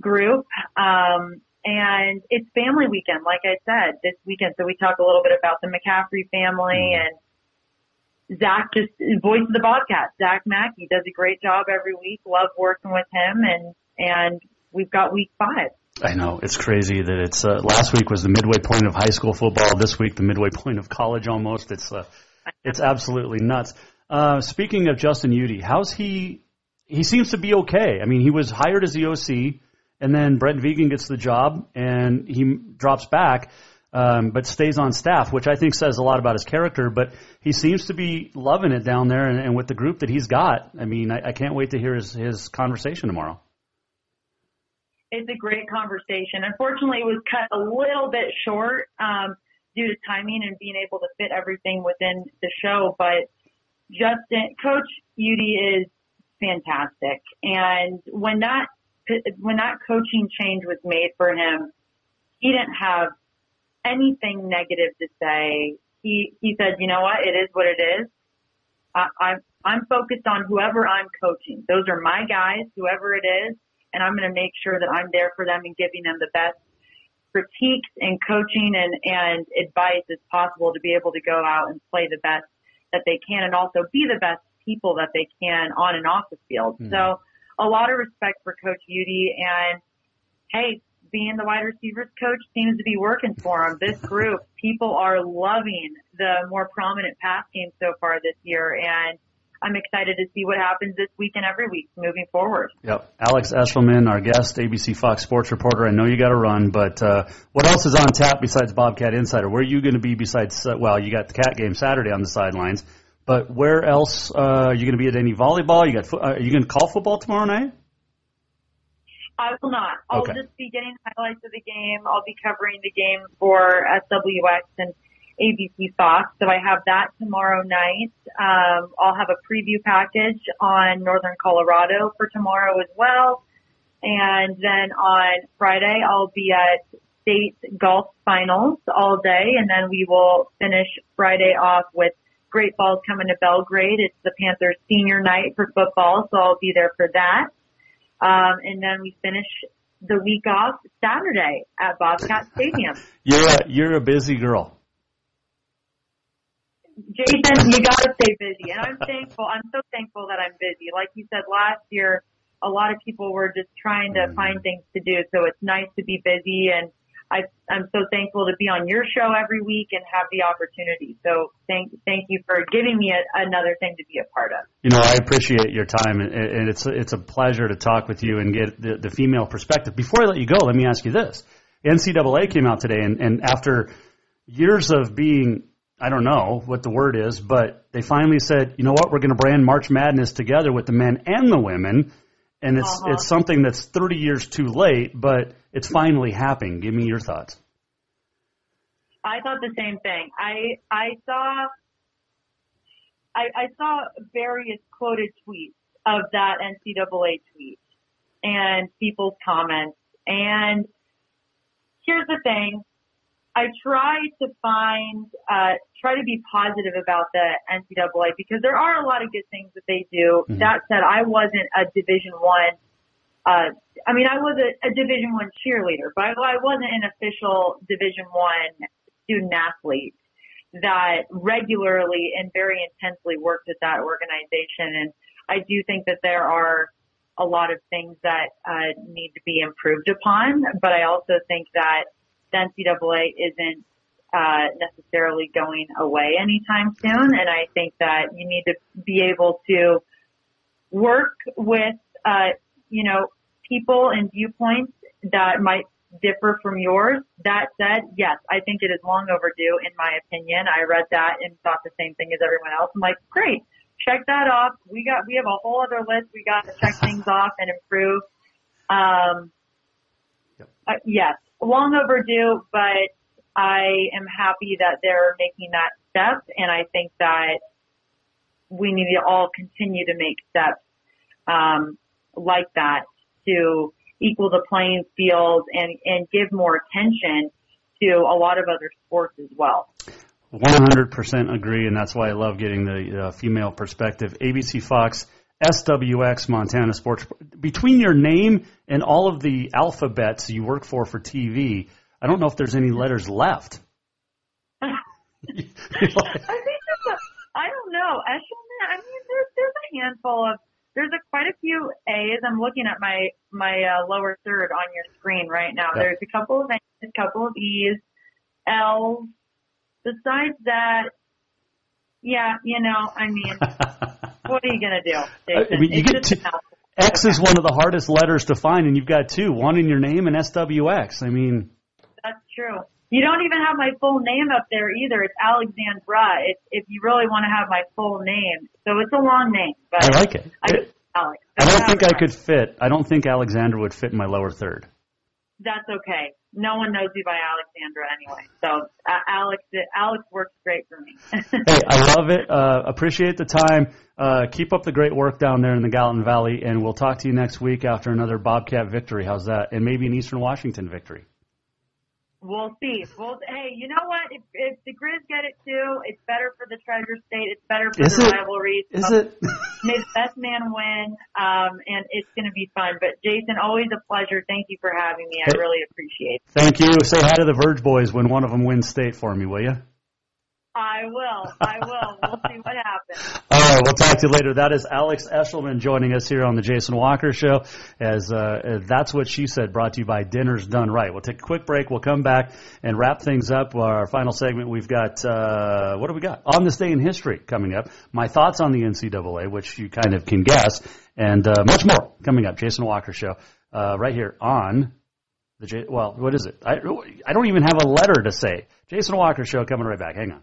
group. Um, and it's family weekend, like I said, this weekend. So we talk a little bit about the McCaffrey family and Zach just voice of the Bobcat. Zach Mackey does a great job every week. Love working with him and, and we've got week five. I know it's crazy that it's uh, last week was the midway point of high school football. This week the midway point of college almost. It's uh, it's absolutely nuts. Uh, speaking of Justin Udy, how's he? He seems to be okay. I mean, he was hired as the OC, and then Brent Vigen gets the job, and he drops back, um, but stays on staff, which I think says a lot about his character. But he seems to be loving it down there, and, and with the group that he's got. I mean, I, I can't wait to hear his his conversation tomorrow. It's a great conversation. Unfortunately, it was cut a little bit short um, due to timing and being able to fit everything within the show, but Justin, Coach Udy is fantastic. And when that, when that coaching change was made for him, he didn't have anything negative to say. He, he said, you know what? It is what it is. I, I'm, I'm focused on whoever I'm coaching. Those are my guys, whoever it is. And I'm going to make sure that I'm there for them and giving them the best critiques and coaching and, and advice as possible to be able to go out and play the best that they can and also be the best people that they can on and off the field. Mm. So a lot of respect for Coach Udy and hey, being the wide receivers coach seems to be working for him. This group, people are loving the more prominent pass game so far this year and I'm excited to see what happens this week and every week moving forward. Yep. Alex Eschelman, our guest, ABC Fox Sports reporter. I know you got to run, but uh, what else is on tap besides Bobcat Insider? Where are you going to be besides, uh, well, you got the Cat game Saturday on the sidelines, but where else uh, are you going to be at any volleyball? You got, fo- uh, are you going to call football tomorrow night? I will not. I'll okay. just be getting highlights of the game. I'll be covering the game for SWX and ABC Fox. So I have that tomorrow night. Um, I'll have a preview package on Northern Colorado for tomorrow as well. And then on Friday, I'll be at state golf finals all day. And then we will finish Friday off with Great Falls coming to Belgrade. It's the Panthers senior night for football. So I'll be there for that. Um, and then we finish the week off Saturday at Bobcat Stadium. you're a, you're a busy girl. Jason, you got to stay busy. And I'm thankful. I'm so thankful that I'm busy. Like you said last year, a lot of people were just trying to mm-hmm. find things to do. So it's nice to be busy. And I, I'm so thankful to be on your show every week and have the opportunity. So thank, thank you for giving me a, another thing to be a part of. You know, I appreciate your time and, and it's, it's a pleasure to talk with you and get the, the female perspective. Before I let you go, let me ask you this. NCAA came out today and, and after years of being I don't know what the word is, but they finally said, you know what, we're going to brand March Madness together with the men and the women, and it's uh-huh. it's something that's 30 years too late, but it's finally happening. Give me your thoughts. I thought the same thing. I I saw I, I saw various quoted tweets of that NCAA tweet and people's comments. And here's the thing: I try to find, uh, try to be positive about the NCAA because there are a lot of good things that they do. Mm-hmm. That said, I wasn't a Division One. Uh, I mean, I was a, a Division One cheerleader, but I, I wasn't an official Division One student athlete that regularly and very intensely worked at that organization. And I do think that there are a lot of things that uh, need to be improved upon, but I also think that the NCAA isn't uh, necessarily going away anytime soon. And I think that you need to be able to work with, uh, you know, people and viewpoints that might differ from yours. That said, yes, I think it is long overdue in my opinion. I read that and thought the same thing as everyone else. I'm like, great, check that off. We got, we have a whole other list. We got to check things off and improve. Um. Uh, yes, long overdue, but I am happy that they're making that step, and I think that we need to all continue to make steps um, like that to equal the playing field and and give more attention to a lot of other sports as well. 100% agree, and that's why I love getting the uh, female perspective. ABC Fox, SWX, Montana Sports. Between your name and all of the alphabets you work for for TV, I don't know if there's any letters left. I think there's a, I don't know. Eschelman, I mean, there's, there's a handful of, there's a, quite a few A's. I'm looking at my, my uh, lower third on your screen right now. Yeah. There's a couple of A's, a couple of E's, L's. Besides that, yeah, you know, I mean, what are you going uh, to do? Jason? I mean, you get. X is one of the hardest letters to find, and you've got two, one in your name and SWX. I mean, That's true. You don't even have my full name up there either. It's Alexandra. It's if you really want to have my full name. So it's a long name, but I like it. I just Alex. I don't think I could fit. I don't think Alexander would fit in my lower third. That's okay. No one knows me by Alexandra anyway. So uh, Alex, Alex works great for me. Hey, I love it. Uh, appreciate the time. Uh, keep up the great work down there in the Gallatin Valley, and we'll talk to you next week after another Bobcat victory. How's that? And maybe an Eastern Washington victory. We'll see. Well, hey, you know what? If, if the Grizz get it too, it's better for the Treasure State. It's better for Is the it? rivalry. Is So it? May the best man win, um, and it's going to be fun. But Jason, always a pleasure. Thank you for having me. I Hey. really appreciate it. Thank you. Say hi to the Verge boys when one of them wins state for me, will you? I will. I will. We'll see what happens. All right, we'll talk to you later. That is Alex Eschelman joining us here on the Jason Walker Show. As uh, that's what she said, brought to you by Dinner's Done Right. We'll take a quick break. We'll come back and wrap things up. Our final segment, we've got uh, what do we got on this day in history coming up? My thoughts on the NCAA, which you kind of can guess, and uh, much more coming up. Jason Walker Show, uh, right here on the J. Well, what is it? I I don't even have a letter to say. Jason Walker Show coming right back. Hang on.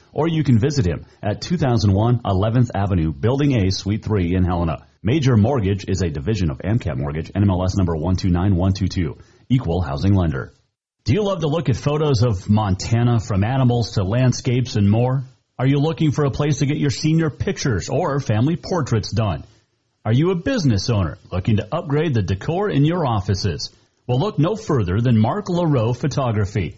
or you can visit him at 2001 11th Avenue, Building A, Suite 3 in Helena. Major Mortgage is a division of AMCAP Mortgage, NMLS number 129122, equal housing lender. Do you love to look at photos of Montana from animals to landscapes and more? Are you looking for a place to get your senior pictures or family portraits done? Are you a business owner looking to upgrade the decor in your offices? Well, look no further than Mark LaRoe Photography.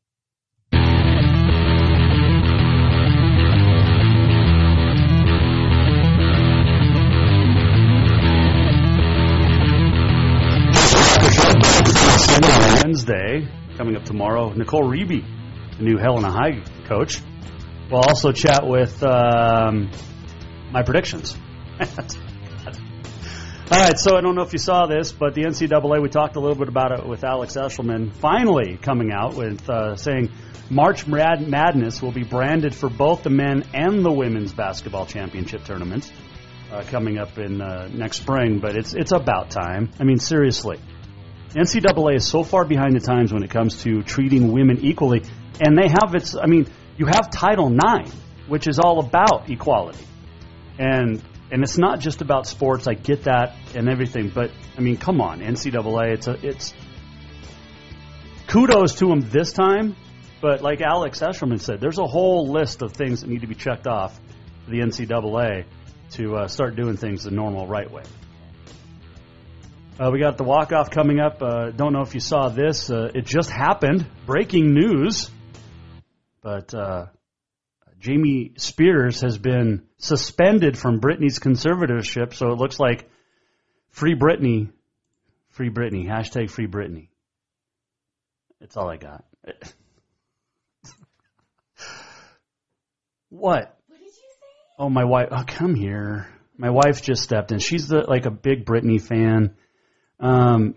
Wednesday, coming up tomorrow, Nicole Reeby, the new Helena High coach. We'll also chat with um, my predictions. All right, so I don't know if you saw this, but the NCAA, we talked a little bit about it with Alex Eschelman, finally coming out with uh, saying March Madness will be branded for both the men and the women's basketball championship tournaments uh, coming up in uh, next spring. But it's it's about time. I mean, seriously, NCAA is so far behind the times when it comes to treating women equally, and they have its. I mean, you have Title IX, which is all about equality, and and it's not just about sports. I get that and everything, but I mean, come on, NCAA. It's a it's kudos to them this time, but like Alex Eschelman said, there's a whole list of things that need to be checked off for the NCAA to uh, start doing things the normal right way. Uh, we got the walk off coming up. Uh, don't know if you saw this. Uh, it just happened. Breaking news. But uh, Jamie Spears has been suspended from Britney's conservatorship, so it looks like free Britney. Free Britney. Hashtag free Britney. That's all I got. what? What did you say? Oh, my wife. Oh, come here. My wife just stepped in. She's the like a big Britney fan um,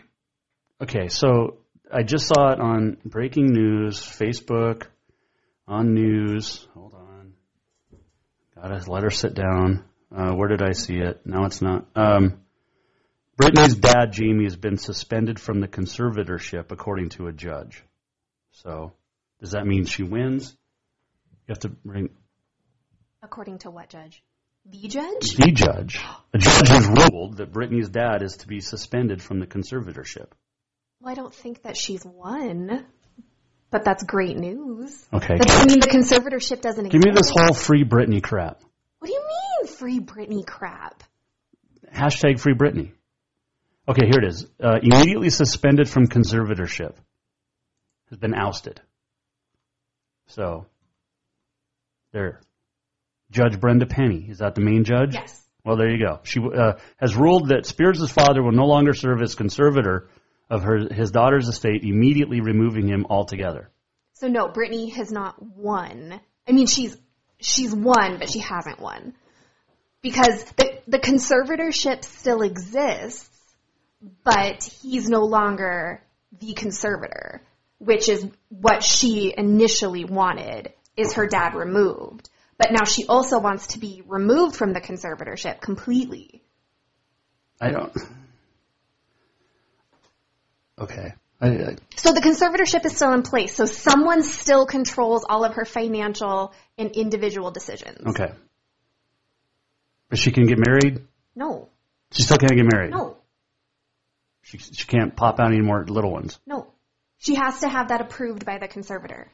okay, so I just saw it on breaking news, Facebook, on news. Hold on. Gotta let her sit down. Uh, where did I see it? No, it's not. Um, Britney's dad, Jamie, has been suspended from the conservatorship, according to a judge. So, does that mean she wins? You have to bring. According to what judge? The judge? The judge. A judge has ruled that Britney's dad is to be suspended from the conservatorship. Well, I don't think that she's won, but that's great news. Okay. That doesn't mean the conservatorship doesn't Give exist. me this whole free Britney crap. What do you mean, free Britney crap? Hashtag free Britney. Okay, here it is. Uh, immediately suspended from conservatorship. Has been ousted. So, there. Judge Brenda Penny. Is that the main judge? Yes. Well, there you go. She uh, has ruled that Spears' father will no longer serve as conservator of her his daughter's estate, immediately removing him altogether. So no, Britney has not won. I mean, she's she's won, but she hasn't won because the the conservatorship still exists, but he's no longer the conservator, which is what she initially wanted. Is her dad removed? But now she also wants to be removed from the conservatorship completely. I don't. Okay. I, I, So the conservatorship is still in place. So someone still controls all of her financial and individual decisions. okay. But she can get married. No, She still can't get married. no, She she can't pop out any more little ones. no. She has to have that approved by the conservator.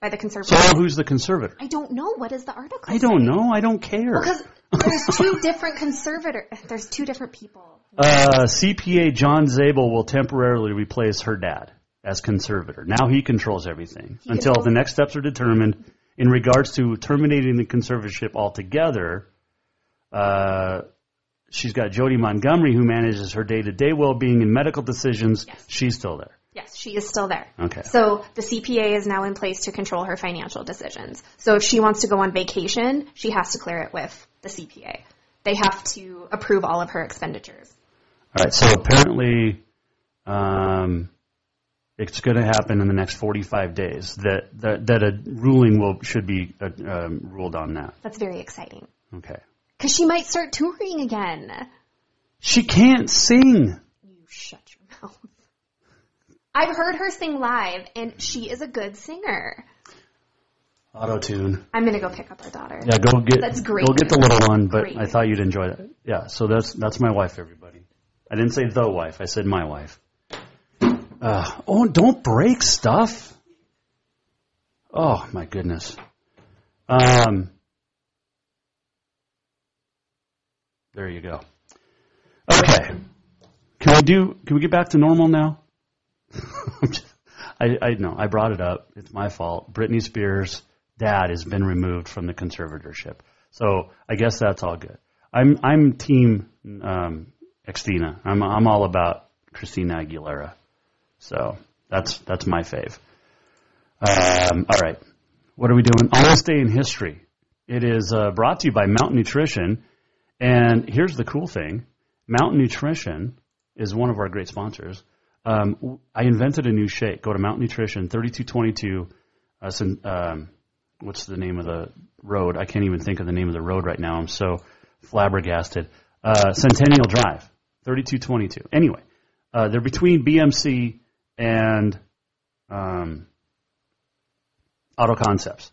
By the So conservator. who's the conservator? I don't know. What is the article? I don't know. I don't care. Because there's two different conservator. There's two different people. Uh, CPA John Zabel will temporarily replace her dad as conservator. Now he controls everything He until controls- the next steps are determined in regards to terminating the conservatorship altogether. Uh, she's got Jody Montgomery who manages her day-to-day well-being and medical decisions. She's still there. Yes, she is still there. Okay. So the CPA is now in place to control her financial decisions. So if she wants to go on vacation, she has to clear it with the CPA. They have to approve all of her expenditures. All right. So apparently, um, it's going to happen in the next 45 days that that, that a ruling will should be uh, um, ruled on that. That's very exciting. Okay. Because she might start touring again. She can't sing. You shut your mouth. I've heard her sing live, and she is a good singer. Auto tune. I'm gonna go pick up our daughter. Yeah, go get That's great Go get the little one, but Great I thought you'd enjoy that. Yeah, so that's that's my wife, everybody. I didn't say the wife. I said my wife. Uh, oh, don't break stuff. Oh my goodness. Um, there you go. Okay. Can we do? Can we get back to normal now? I, know I brought it up. It's my fault. Britney Spears' dad has been removed from the conservatorship, so I guess that's all good. I'm I'm team um, Xtina. I'm I'm all about Christina Aguilera. So that's that's my fave. Um, all right, what are we doing? This day in history, it is uh, brought to you by Mountain Nutrition. And here's the cool thing: Mountain Nutrition is one of our great sponsors. Um, I invented a new shake. Go to Mountain Nutrition, 3222. Uh, um, what's the name of the road? I can't even think of the name of the road right now. I'm so flabbergasted. Uh, Centennial Drive, 3222. Anyway, uh, they're between BMC and um, Auto Concepts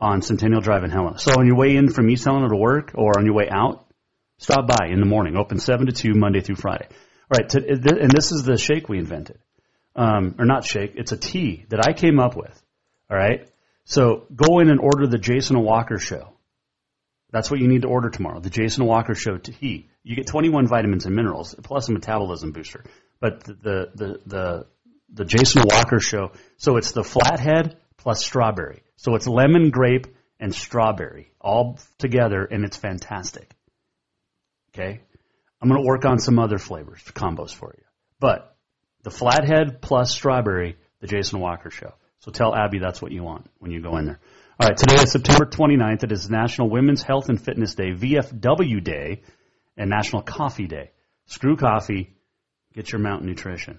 on Centennial Drive in Helena. So on your way in from East Helena to work or on your way out, stop by in the morning. Open 7 to 2, Monday through Friday. Right, to, and this is the shake we invented. Um, or not shake, it's a tea that I came up with. All right? So go in and order the Jason Walker Show. That's what you need to order tomorrow. The Jason Walker Show tea. You get 21 vitamins and minerals plus a metabolism booster. But the the the, the Jason Walker Show. So it's the flathead plus strawberry. So it's lemon, grape, and strawberry all together, and it's fantastic. Okay, I'm going to work on some other flavors combos for you. But the flathead plus strawberry, the Jason Walker Show. So tell Abby that's what you want when you go in there. All right, today is September 29th. It is National Women's Health and Fitness Day, VFW Day, and National Coffee Day. Screw coffee, get your Mountain Nutrition.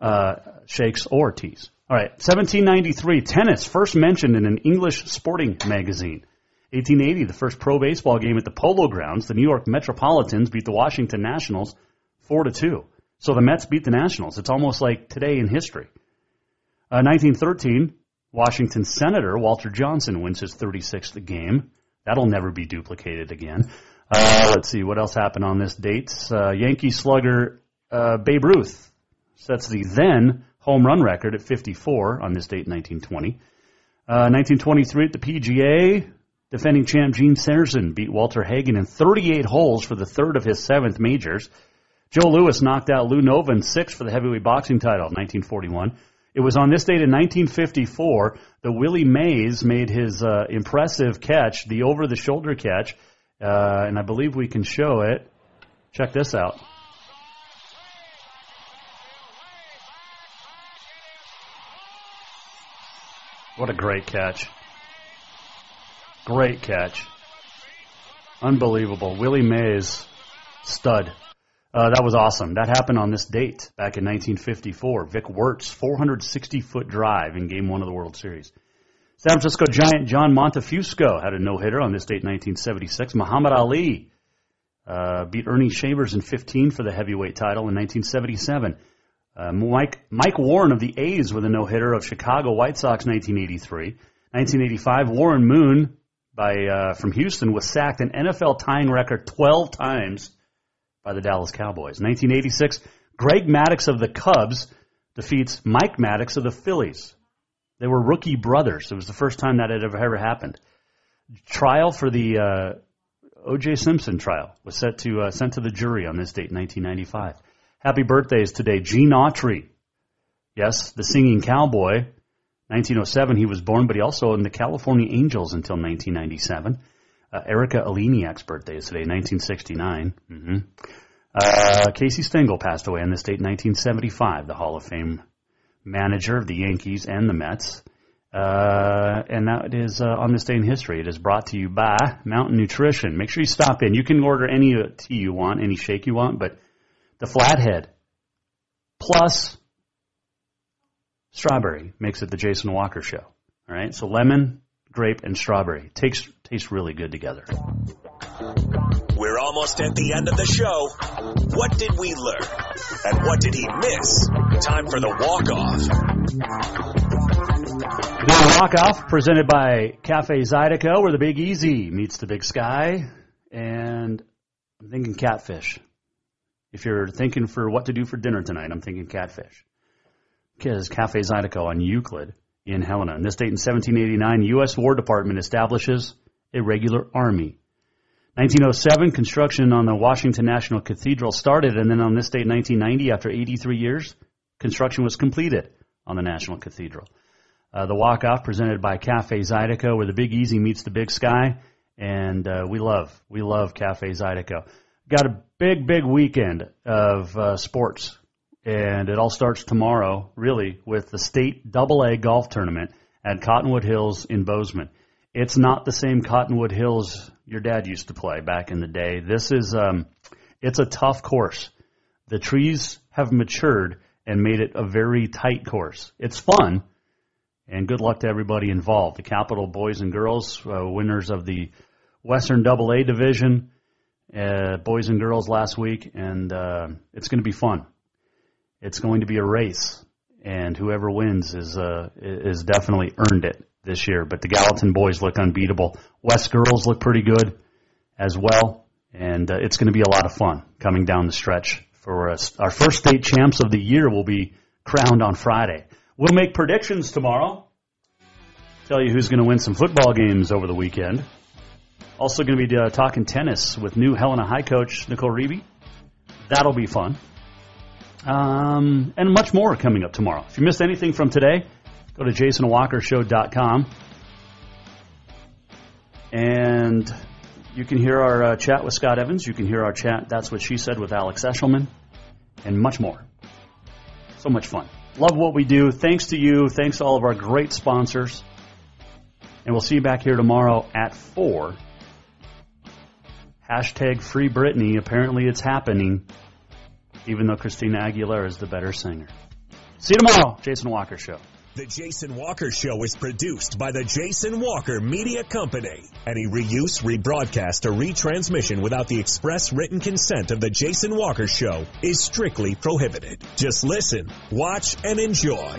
Uh, shakes or teas. All right, 1793, tennis, first mentioned in an English sporting magazine. 1880, the first pro baseball game at the Polo Grounds. The New York Metropolitans beat the Washington Nationals 4 to 2. So the Mets beat the Nationals. It's almost like today in history. Uh, 1913, Washington Senator Walter Johnson wins his 36th game. That'll never be duplicated again. Uh, let's see what else happened on this date. Uh, Yankee slugger uh, Babe Ruth sets the then home run record at 54 on this date in 1920. Uh, 1923 at the PGA, defending champ Gene Sarazen beat Walter Hagen in 38 holes for the third of his seventh majors. Joe Louis knocked out Lou Nova in six for the heavyweight boxing title in 1941. It was on this date in 1954 that Willie Mays made his uh, impressive catch, the over-the-shoulder catch, uh, and I believe we can show it. Check this out. What a great catch. Great catch. Unbelievable. Willie Mays, stud. Uh, that was awesome. That happened on this date back in 1954. Vic Wertz, 460 foot drive in Game One of the World Series. San Francisco Giant John Montefusco had a no hitter on this date, 1976. Muhammad Ali uh, beat Earnie Shavers in 15 for the heavyweight title in 1977. Uh, Mike Mike Warren of the A's with a no hitter of Chicago White Sox, 1983. 1985, Warren Moon by uh, from Houston was sacked an NFL tying record 12 times by the Dallas Cowboys. 1986, Greg Maddux of the Cubs defeats Mike Maddux of the Phillies. They were rookie brothers. It was the first time that had ever, happened. Trial for the uh, O.J. Simpson trial was set to uh, sent to the jury on this date, 1995. Happy birthdays today, Gene Autry. Yes, the singing cowboy. 1907 he was born, but he also owned the California Angels until 1997. Uh, Erika Eleniak's birthday is today, 1969. Mm-hmm. Uh, Casey Stengel passed away on this date, 1975, the Hall of Fame manager of the Yankees and the Mets. Uh, and that is uh, on this day in history. It is brought to you by Mountain Nutrition. Make sure you stop in. You can order any tea you want, any shake you want, but the Flathead plus strawberry makes it the Jason Walker Show. All right, so lemon, grape, and strawberry takes tastes really good together. We're almost at the end of the show. What did we learn? And what did he miss? Time for the walk-off. The walk-off presented by Cafe Zydeco, where the Big Easy meets the Big Sky. And I'm thinking catfish. If you're thinking for what to do for dinner tonight, I'm thinking catfish. Because Cafe Zydeco on Euclid in Helena. In this date in 1789, U.S. War Department establishes a regular army. 1907, construction on the Washington National Cathedral started, and then on this date, 1990, after 83 years, construction was completed on the National Cathedral. Uh, the walk-off presented by Cafe Zydeco, where the Big Easy meets the Big Sky, and uh, we love, we love Cafe Zydeco. Got a big, big weekend of uh, sports, and it all starts tomorrow, really, with the state Double A golf tournament at Cottonwood Hills in Bozeman. It's not the same Cottonwood Hills your dad used to play back in the day. This is um, it's a tough course. The trees have matured and made it a very tight course. It's fun, and good luck to everybody involved. The Capital boys and girls, uh, winners of the Western Double A division, uh, boys and girls last week, and uh, it's going to be fun. It's going to be a race, and whoever wins is uh, is definitely earned it this year. But the Gallatin boys look unbeatable. West girls look pretty good as well, and uh, it's going to be a lot of fun coming down the stretch for us. Our first state champs of the year will be crowned on Friday. We'll make predictions tomorrow. Tell you who's going to win some football games over the weekend. Also going to be uh, talking tennis with new Helena High coach Nicole Reeby. That'll be fun. Um, and much more coming up tomorrow. If you missed anything from today, go to jasonwalkershow.com. And you can hear our uh, chat with Scott Evans. You can hear our chat, That's What She Said, with Alex Eschelman, and much more. So much fun. Love what we do. Thanks to you. Thanks to all of our great sponsors. And we'll see you back here tomorrow at 4. Hashtag Free Britney. Apparently it's happening, even though Christina Aguilera is the better singer. See you tomorrow, Jason Walker Show. The Jason Walker Show is produced by the Jason Walker Media Company. Any reuse, rebroadcast, or retransmission without the express written consent of the Jason Walker Show is strictly prohibited. Just listen, watch, and enjoy.